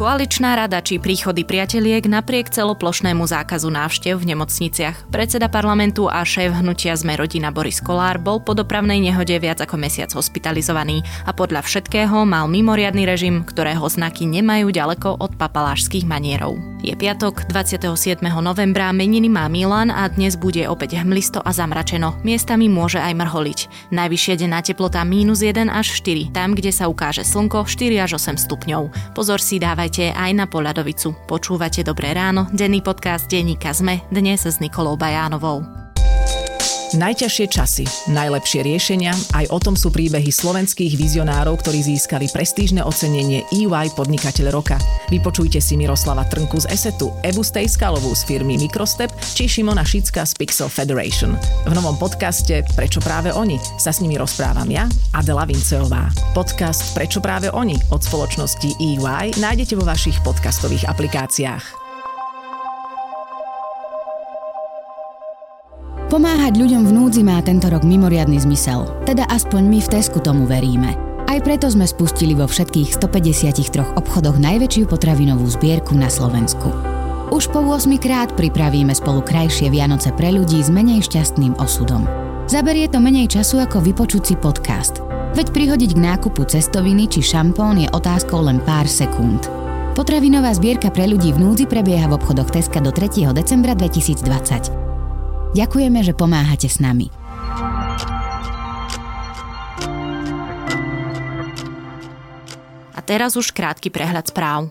Koaličná rada či príchody priateliek napriek celoplošnému zákazu návštev v nemocniciach. Predseda parlamentu a šéf hnutia Sme rodina Boris Kolár bol po dopravnej nehode viac ako mesiac hospitalizovaný a podľa všetkého mal mimoriadny režim, ktorého znaky nemajú ďaleko od papalášských manierov. Je piatok, 27. novembra, meniny má Milan a dnes bude opäť hmlisto a zamračeno. Miestami môže aj mrholiť. Najvyššia denná teplota minus 1 až 4, tam, kde sa ukáže slnko 4 až 8 stupňov. Pozor si dávajte Vítajte aj na Poľadovicu. Počúvate Dobré ráno, denný podcast denníka ZME, dnes s Nikolou Bajánovou. Najťažšie časy, najlepšie riešenia, aj o tom sú príbehy slovenských vizionárov, ktorí získali prestížne ocenenie EY Podnikateľ roka. Vypočujte si Miroslava Trnku z Esetu, Evu Stejskalovú z firmy Microstep či Šimona Šicka z Pixel Federation. V novom podcaste Prečo práve oni sa s nimi rozprávam ja, Adela Vinceová. Podcast Prečo práve oni od spoločnosti EY nájdete vo vašich podcastových aplikáciách. Pomáhať ľuďom v núdzi má tento rok mimoriadny zmysel, teda aspoň my v Tesku tomu veríme. Aj preto sme spustili vo všetkých 153 obchodoch najväčšiu potravinovú zbierku na Slovensku. Už po 8 krát pripravíme spolu krajšie Vianoce pre ľudí s menej šťastným osudom. Zaberie to menej času ako vypočuť si podcast. Veď prihodiť k nákupu cestoviny či šampón je otázkou len pár sekúnd. Potravinová zbierka pre ľudí v núdzi prebieha v obchodoch Teska do 3. decembra 2020. Ďakujeme, že pomáhate s nami. A teraz už krátky prehľad správ.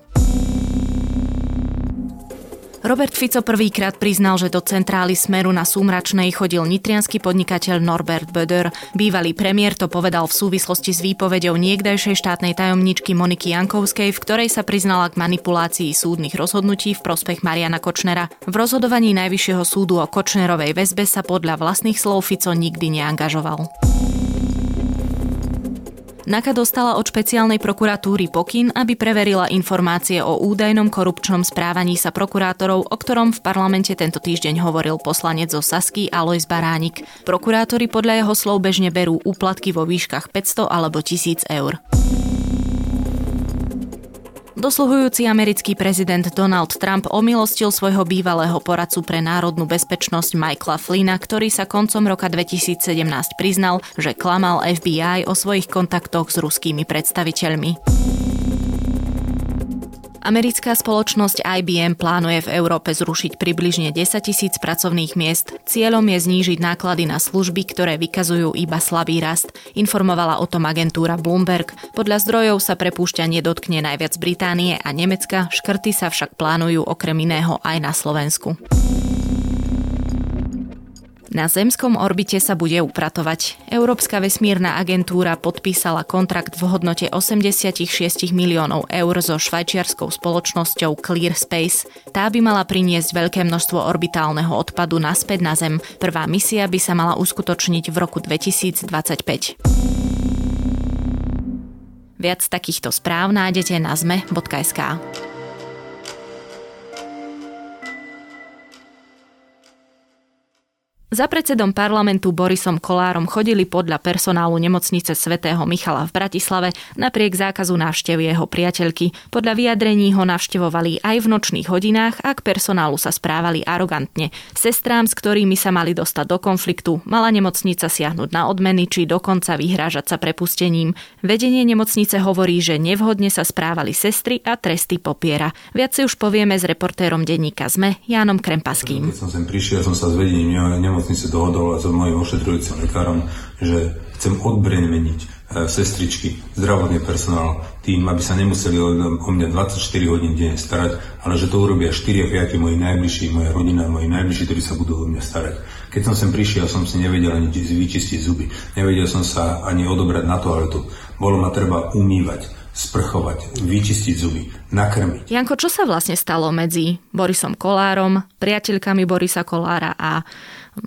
Robert Fico prvýkrát priznal, že do centrály Smeru na Súmračnej chodil nitrianský podnikateľ Norbert Böder. Bývalý premiér to povedal v súvislosti s výpovedou niekdajšej štátnej tajomničky Moniky Jankovskej, v ktorej sa priznala k manipulácii súdnych rozhodnutí v prospech Mariana Kočnera. V rozhodovaní Najvyššieho súdu o Kočnerovej väzbe sa podľa vlastných slov Fico nikdy neangažoval. NAKA dostala od špeciálnej prokuratúry pokyn, aby preverila informácie o údajnom korupčnom správaní sa prokurátorov, o ktorom v parlamente tento týždeň hovoril poslanec zo Sasky Alois Baránik. Prokurátori podľa jeho slov bežne berú úplatky vo výškach 500 alebo 1000 eur. Dosluhujúci americký prezident Donald Trump omilostil svojho bývalého poradcu pre národnú bezpečnosť Michaela Flina, ktorý sa koncom roka 2017 priznal, že klamal FBI o svojich kontaktoch s ruskými predstaviteľmi. Americká spoločnosť IBM plánuje v Európe zrušiť približne 10 tisíc pracovných miest. Cieľom je znížiť náklady na služby, ktoré vykazujú iba slabý rast, informovala o tom agentúra Bloomberg. Podľa zdrojov sa prepúšťanie dotkne najviac Británie a Nemecka, škrty sa však plánujú okrem iného aj na Slovensku. Na zemskom orbite sa bude upratovať. Európska vesmírna agentúra podpísala kontrakt v hodnote 86 miliónov eur so švajčiarskou spoločnosťou Clear Space. Tá by mala priniesť veľké množstvo orbitálneho odpadu naspäť na Zem. Prvá misia by sa mala uskutočniť v roku 2025. Viac takýchto správ nájdete na zme.sk. Za predsedom parlamentu Borisom Kolárom chodili podľa personálu nemocnice svätého Michala v Bratislave napriek zákazu návštev jeho priateľky. Podľa vyjadrení ho navštevovali aj v nočných hodinách a k personálu sa správali arogantne. Sestrám, s ktorými sa mali dostať do konfliktu, mala nemocnica siahnuť na odmeny či dokonca vyhrážať sa prepustením. Vedenie nemocnice hovorí, že nevhodne sa správali sestry a tresty popiera. Viac si už povieme s reportérom denníka ZME Jánom Krempaským. Keď som sem prišiel, som sa s vedením nemocnice dohodol s mojim ošetrujúcim lekárom, že chcem odbremeniť e, sestričky, zdravotný personál tým, aby sa nemuseli o mňa 24 hodín denne starať, ale že to urobia 4 a 5 moji najbližší, moja rodina, moji najbližší, ktorí sa budú o mňa starať. Keď som sem prišiel, som si nevedel ani vyčistiť zuby. Nevedel som sa ani odobrať na toaletu. Bolo ma treba umývať sprchovať, vyčistiť zuby, nakrmiť. Janko, čo sa vlastne stalo medzi Borisom Kolárom, priateľkami Borisa Kolára a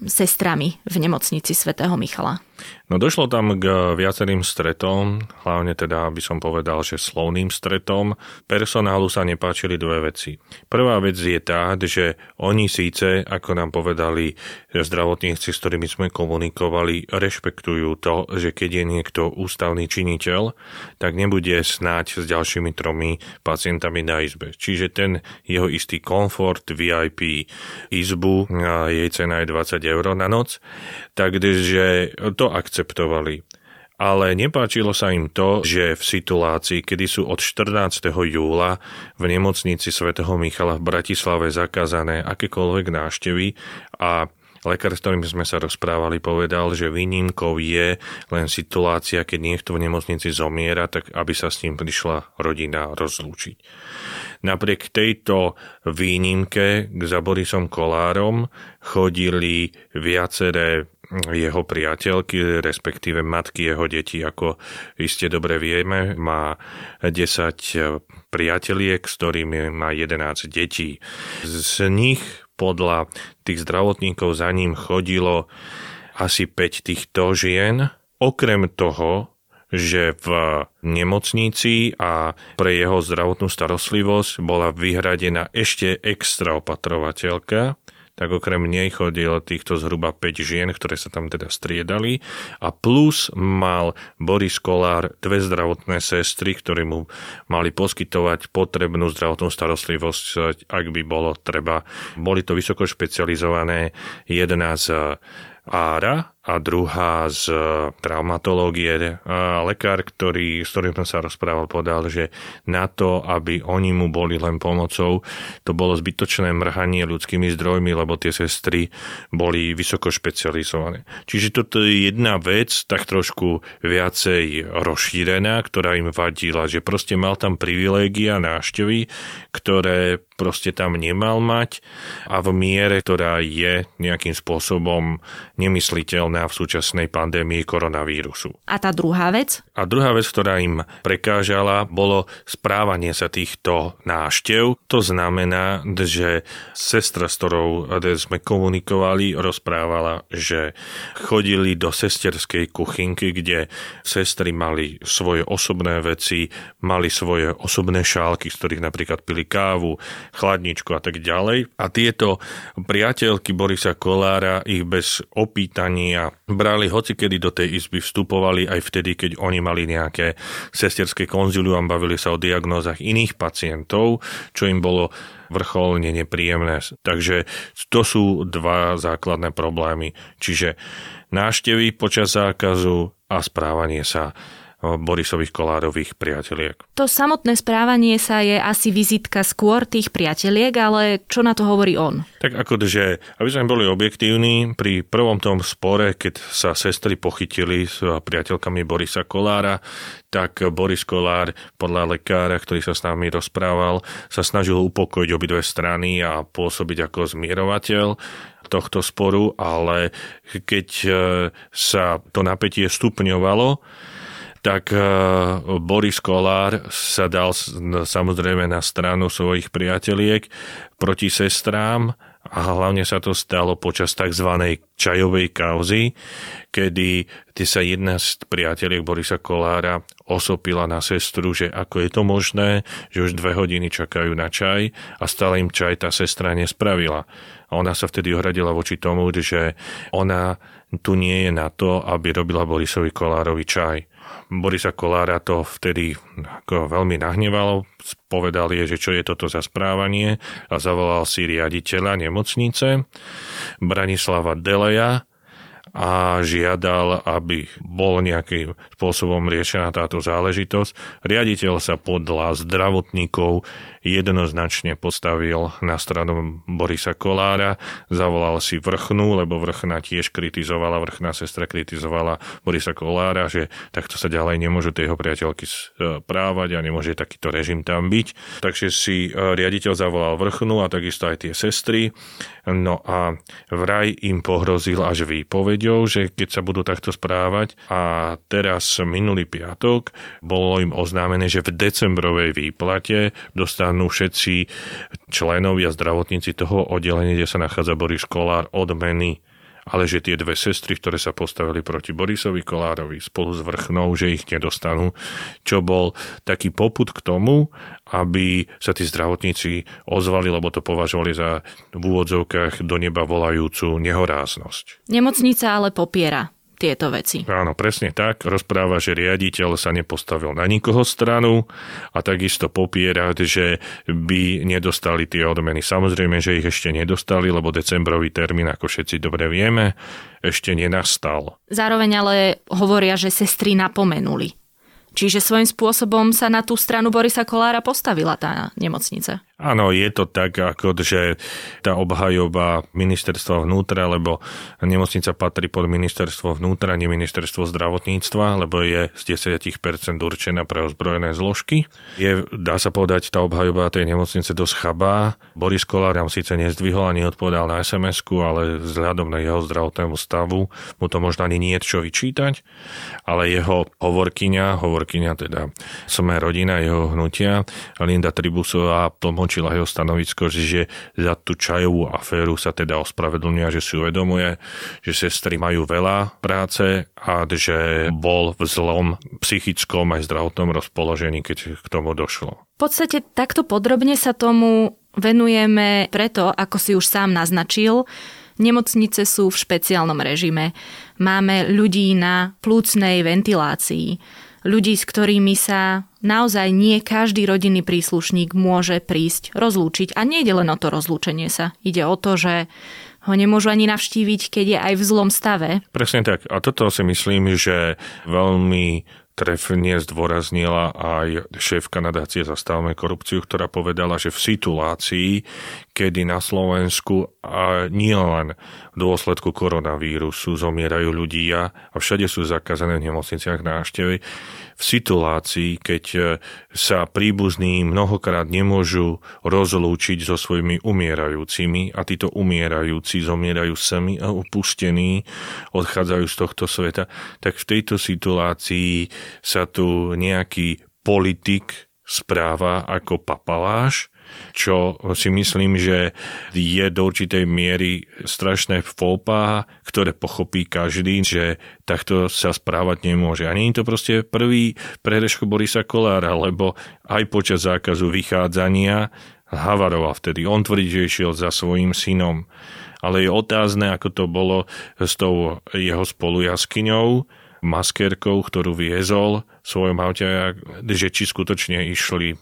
sestrami v nemocnici svätého Michala? No došlo tam k viacerým stretom, hlavne teda by som povedal, že slovným stretom. Personálu sa nepáčili dve veci. Prvá vec je tá, že oni síce, ako nám povedali zdravotníci, s ktorými sme komunikovali, rešpektujú to, že keď je niekto ústavný činiteľ, tak nebude snáď s ďalšími tromi pacientami na izbe. Čiže ten jeho istý komfort, VIP izbu, jej cena je 20 eur na noc, takže to akceptovali. Ale nepáčilo sa im to, že v situácii, kedy sú od 14. júla v nemocnici svätého Michala v Bratislave zakázané akékoľvek návštevy a Lekár, s ktorým sme sa rozprávali, povedal, že výnimkou je len situácia, keď niekto v nemocnici zomiera, tak aby sa s ním prišla rodina rozlúčiť. Napriek tejto výnimke k Zaborisom Kolárom chodili viaceré jeho priateľky, respektíve matky jeho detí, ako iste dobre vieme, má 10 priateliek, s ktorými má 11 detí. Z nich podľa tých zdravotníkov za ním chodilo asi 5 týchto žien. Okrem toho, že v nemocnici a pre jeho zdravotnú starostlivosť bola vyhradená ešte extra opatrovateľka, tak okrem nej chodilo týchto zhruba 5 žien, ktoré sa tam teda striedali a plus mal Boris Kolár dve zdravotné sestry, ktoré mu mali poskytovať potrebnú zdravotnú starostlivosť, ak by bolo treba. Boli to vysoko špecializované, jedna z Ára a druhá z traumatológie. A lekár, ktorý, s ktorým som sa rozprával, povedal, že na to, aby oni mu boli len pomocou, to bolo zbytočné mrhanie ľudskými zdrojmi, lebo tie sestry boli vysoko špecializované. Čiže toto je jedna vec, tak trošku viacej rozšírená, ktorá im vadila, že proste mal tam privilégia návštevy, ktoré proste tam nemal mať a v miere, ktorá je nejakým spôsobom nemysliteľná v súčasnej pandémii koronavírusu. A tá druhá vec? A druhá vec, ktorá im prekážala, bolo správanie sa týchto náštev. To znamená, že sestra, s ktorou sme komunikovali, rozprávala, že chodili do sesterskej kuchynky, kde sestry mali svoje osobné veci, mali svoje osobné šálky, z ktorých napríklad pili kávu, chladničku a tak ďalej. A tieto priateľky Borisa Kolára ich bez opýtania brali hocikedy do tej izby, vstupovali aj vtedy, keď oni mali nejaké sesterské konzilium, bavili sa o diagnózach iných pacientov, čo im bolo vrcholne nepríjemné. Takže to sú dva základné problémy. Čiže náštevy počas zákazu a správanie sa Borisových Kolárových priateliek. To samotné správanie sa je asi vizitka skôr tých priateliek, ale čo na to hovorí on? Tak ako, že aby sme boli objektívni, pri prvom tom spore, keď sa sestry pochytili s priateľkami Borisa Kolára, tak Boris Kolár, podľa lekára, ktorý sa s nami rozprával, sa snažil upokojiť obidve strany a pôsobiť ako zmierovateľ tohto sporu, ale keď e, sa to napätie stupňovalo, tak eh, Boris Kolár sa dal samozrejme na stranu svojich priateliek proti sestrám a hlavne sa to stalo počas tzv. čajovej kauzy, kedy sa jedna z priateliek Borisa Kolára osopila na sestru, že ako je to možné, že už dve hodiny čakajú na čaj a stále im čaj tá sestra nespravila. A ona sa vtedy ohradila voči tomu, že ona tu nie je na to, aby robila Borisovi Kolárovi čaj Borisa Kolára to vtedy ako veľmi nahnevalo. Povedal je, že čo je toto za správanie a zavolal si riaditeľa nemocnice Branislava Deleja, a žiadal, aby bol nejakým spôsobom riešená táto záležitosť. Riaditeľ sa podľa zdravotníkov jednoznačne postavil na stranu Borisa Kolára, zavolal si vrchnú, lebo vrchná tiež kritizovala, vrchná sestra kritizovala Borisa Kolára, že takto sa ďalej nemôžu tie jeho priateľky správať a nemôže takýto režim tam byť. Takže si e, riaditeľ zavolal vrchnú a takisto aj tie sestry. No a vraj im pohrozil až výpovedou, že keď sa budú takto správať a teraz minulý piatok bolo im oznámené, že v decembrovej výplate dostanú dostanú všetci členovia zdravotníci toho oddelenia, kde sa nachádza Boris Kolár, odmeny ale že tie dve sestry, ktoré sa postavili proti Borisovi Kolárovi spolu s vrchnou, že ich nedostanú, čo bol taký poput k tomu, aby sa tí zdravotníci ozvali, lebo to považovali za v úvodzovkách do neba volajúcu nehoráznosť. Nemocnica ale popiera tieto veci. Áno, presne tak. Rozpráva, že riaditeľ sa nepostavil na nikoho stranu a takisto popiera, že by nedostali tie odmeny. Samozrejme, že ich ešte nedostali, lebo decembrový termín, ako všetci dobre vieme, ešte nenastal. Zároveň ale hovoria, že sestry napomenuli Čiže svojím spôsobom sa na tú stranu Borisa Kolára postavila tá nemocnica. Áno, je to tak, ako že tá obhajoba ministerstva vnútra, lebo nemocnica patrí pod ministerstvo vnútra, nie ministerstvo zdravotníctva, lebo je z 10% určená pre ozbrojené zložky. Je, dá sa povedať, tá obhajoba tej nemocnice dosť chabá. Boris Kolár nám síce nezdvihol ani odpovedal na sms ale vzhľadom na jeho zdravotnému stavu mu to možno ani niečo vyčítať, ale jeho hovorkyňa, hovorkyňa teda Sme rodina jeho hnutia, Linda Tribusová tlmočila ukončila jeho stanovisko, že za tú čajovú aféru sa teda ospravedlňuje, že si uvedomuje, že sestry majú veľa práce a že bol v zlom psychickom aj zdravotnom rozpoložení, keď k tomu došlo. V podstate takto podrobne sa tomu venujeme preto, ako si už sám naznačil, Nemocnice sú v špeciálnom režime. Máme ľudí na plúcnej ventilácii ľudí, s ktorými sa naozaj nie každý rodinný príslušník môže prísť rozlúčiť. A nie ide len o to rozlúčenie sa. Ide o to, že ho nemôžu ani navštíviť, keď je aj v zlom stave. Presne tak. A toto si myslím, že veľmi trefne zdôraznila aj šéfka nadácie Zastavme korupciu, ktorá povedala, že v situácii, kedy na Slovensku a nie len v dôsledku koronavírusu zomierajú ľudia a všade sú zakázané v nemocniciach návštevy, v situácii, keď e, sa príbuzní mnohokrát nemôžu rozlúčiť so svojimi umierajúcimi a títo umierajúci zomierajú sami a opustení, odchádzajú z tohto sveta, tak v tejto situácii sa tu nejaký politik správa ako papaláš čo si myslím, že je do určitej miery strašné fópa, ktoré pochopí každý, že takto sa správať nemôže. A nie je to proste prvý prehreško Borisa Kolára, lebo aj počas zákazu vychádzania Havaroval vtedy. On tvrdí, že išiel za svojím synom. Ale je otázne, ako to bolo s tou jeho spolujaskyňou, maskérkou, ktorú viezol v svojom aute, že či skutočne išli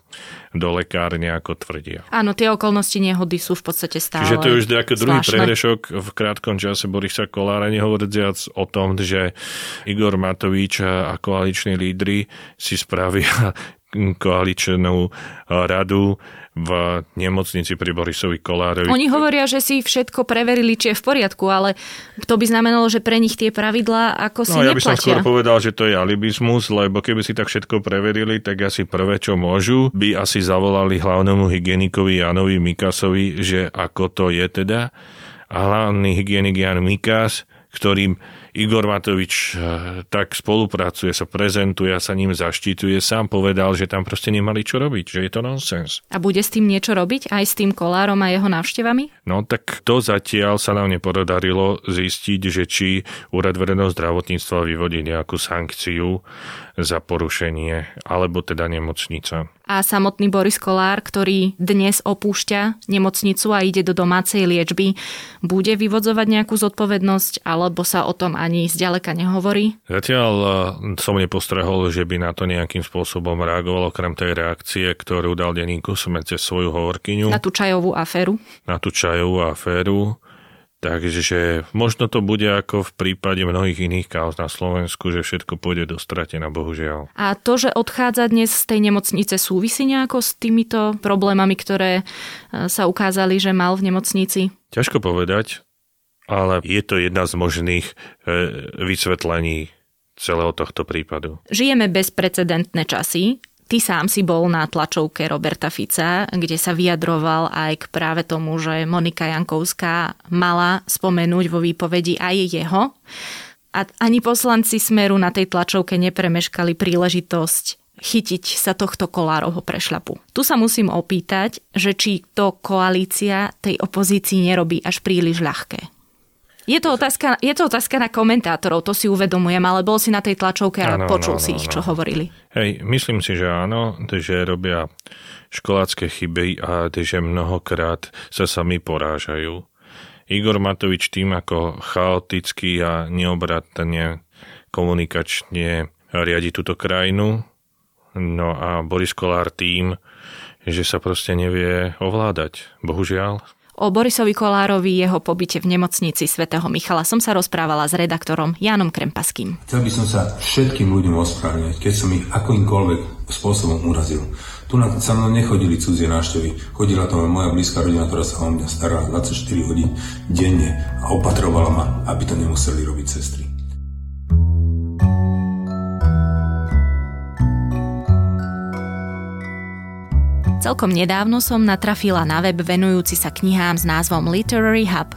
do lekárne, ako tvrdia. Áno, tie okolnosti nehody sú v podstate stále Čiže to je už nejaký druhý prehrešok v krátkom čase Borisa Kolára, nehovoriac o tom, že Igor Matovič a koaliční lídry si spravia koaličnú radu v nemocnici pri Borisovi Kolárovi. Oni hovoria, že si všetko preverili, či je v poriadku, ale to by znamenalo, že pre nich tie pravidlá ako si no, neplatia. ja by som skôr povedal, že to je alibizmus, lebo keby si tak všetko preverili, tak asi prvé, čo môžu, by asi zavolali hlavnému hygienikovi Janovi Mikasovi, že ako to je teda. A hlavný hygienik Jan Mikas, ktorým Igor Matovič eh, tak spolupracuje, sa prezentuje a sa ním zaštituje, sám povedal, že tam proste nemali čo robiť, že je to nonsens. A bude s tým niečo robiť aj s tým kolárom a jeho návštevami? No tak to zatiaľ sa nám nepodarilo zistiť, že či Úrad verejného zdravotníctva vyvodí nejakú sankciu za porušenie, alebo teda nemocnica a samotný Boris Kolár, ktorý dnes opúšťa nemocnicu a ide do domácej liečby, bude vyvodzovať nejakú zodpovednosť alebo sa o tom ani zďaleka nehovorí? Zatiaľ eh, som nepostrehol, že by na to nejakým spôsobom reagoval, okrem tej reakcie, ktorú dal denníku sme cez svoju hovorkyňu. Na tú čajovú aféru? Na tú čajovú aféru Takže možno to bude ako v prípade mnohých iných kauz na Slovensku, že všetko pôjde do stratená, bohužiaľ. A to, že odchádza dnes z tej nemocnice, súvisí nejako s týmito problémami, ktoré e, sa ukázali, že mal v nemocnici? Ťažko povedať, ale je to jedna z možných e, vysvetlení celého tohto prípadu. Žijeme bezprecedentné časy Ty sám si bol na tlačovke Roberta Fica, kde sa vyjadroval aj k práve tomu, že Monika Jankovská mala spomenúť vo výpovedi aj jeho. A ani poslanci Smeru na tej tlačovke nepremeškali príležitosť chytiť sa tohto kolárovho prešľapu. Tu sa musím opýtať, že či to koalícia tej opozícii nerobí až príliš ľahké. Je to, otázka, je to otázka na komentátorov, to si uvedomujem, ale bol si na tej tlačovke a ano, počul ano, si ano, ich, čo hovorili. Hej, myslím si, že áno, že robia školácké chyby a že mnohokrát sa sami porážajú. Igor Matovič tým, ako chaoticky a neobratne komunikačne riadi túto krajinu, no a Boris Kolár tým, že sa proste nevie ovládať. Bohužiaľ. O Borisovi Kolárovi, jeho pobyte v nemocnici svätého Michala som sa rozprávala s redaktorom Jánom Krempaským. Chcel by som sa všetkým ľuďom ospravedlniť, keď som ich akýmkoľvek spôsobom urazil. Tu na, sa mnou nechodili cudzie návštevy. Chodila tam moja blízka rodina, ktorá sa o mňa starala 24 hodín denne a opatrovala ma, aby to nemuseli robiť sestry. Celkom nedávno som natrafila na web venujúci sa knihám s názvom Literary Hub.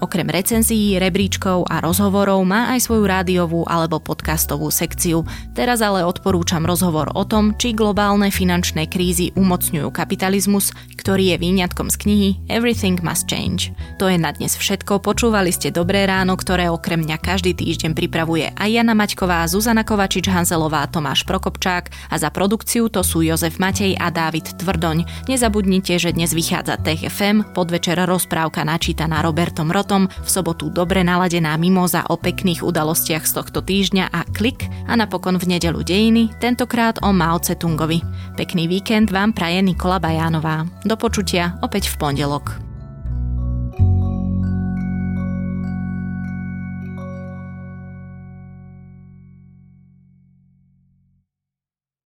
Okrem recenzií, rebríčkov a rozhovorov má aj svoju rádiovú alebo podcastovú sekciu. Teraz ale odporúčam rozhovor o tom, či globálne finančné krízy umocňujú kapitalizmus, ktorý je výňatkom z knihy Everything Must Change. To je na dnes všetko. Počúvali ste Dobré ráno, ktoré okrem mňa každý týždeň pripravuje aj Jana Maťková, Zuzana Kovačič-Hanzelová, Tomáš Prokopčák a za produkciu to sú Jozef Matej a Dávid Tvrdo Doň. Nezabudnite, že dnes vychádza Tech FM, podvečer rozprávka načítaná Robertom Rotom, v sobotu dobre naladená mimoza o pekných udalostiach z tohto týždňa a klik a napokon v nedelu dejiny, tentokrát o Mao Tse Tungovi. Pekný víkend vám praje Nikola Bajánová. Do počutia opäť v pondelok.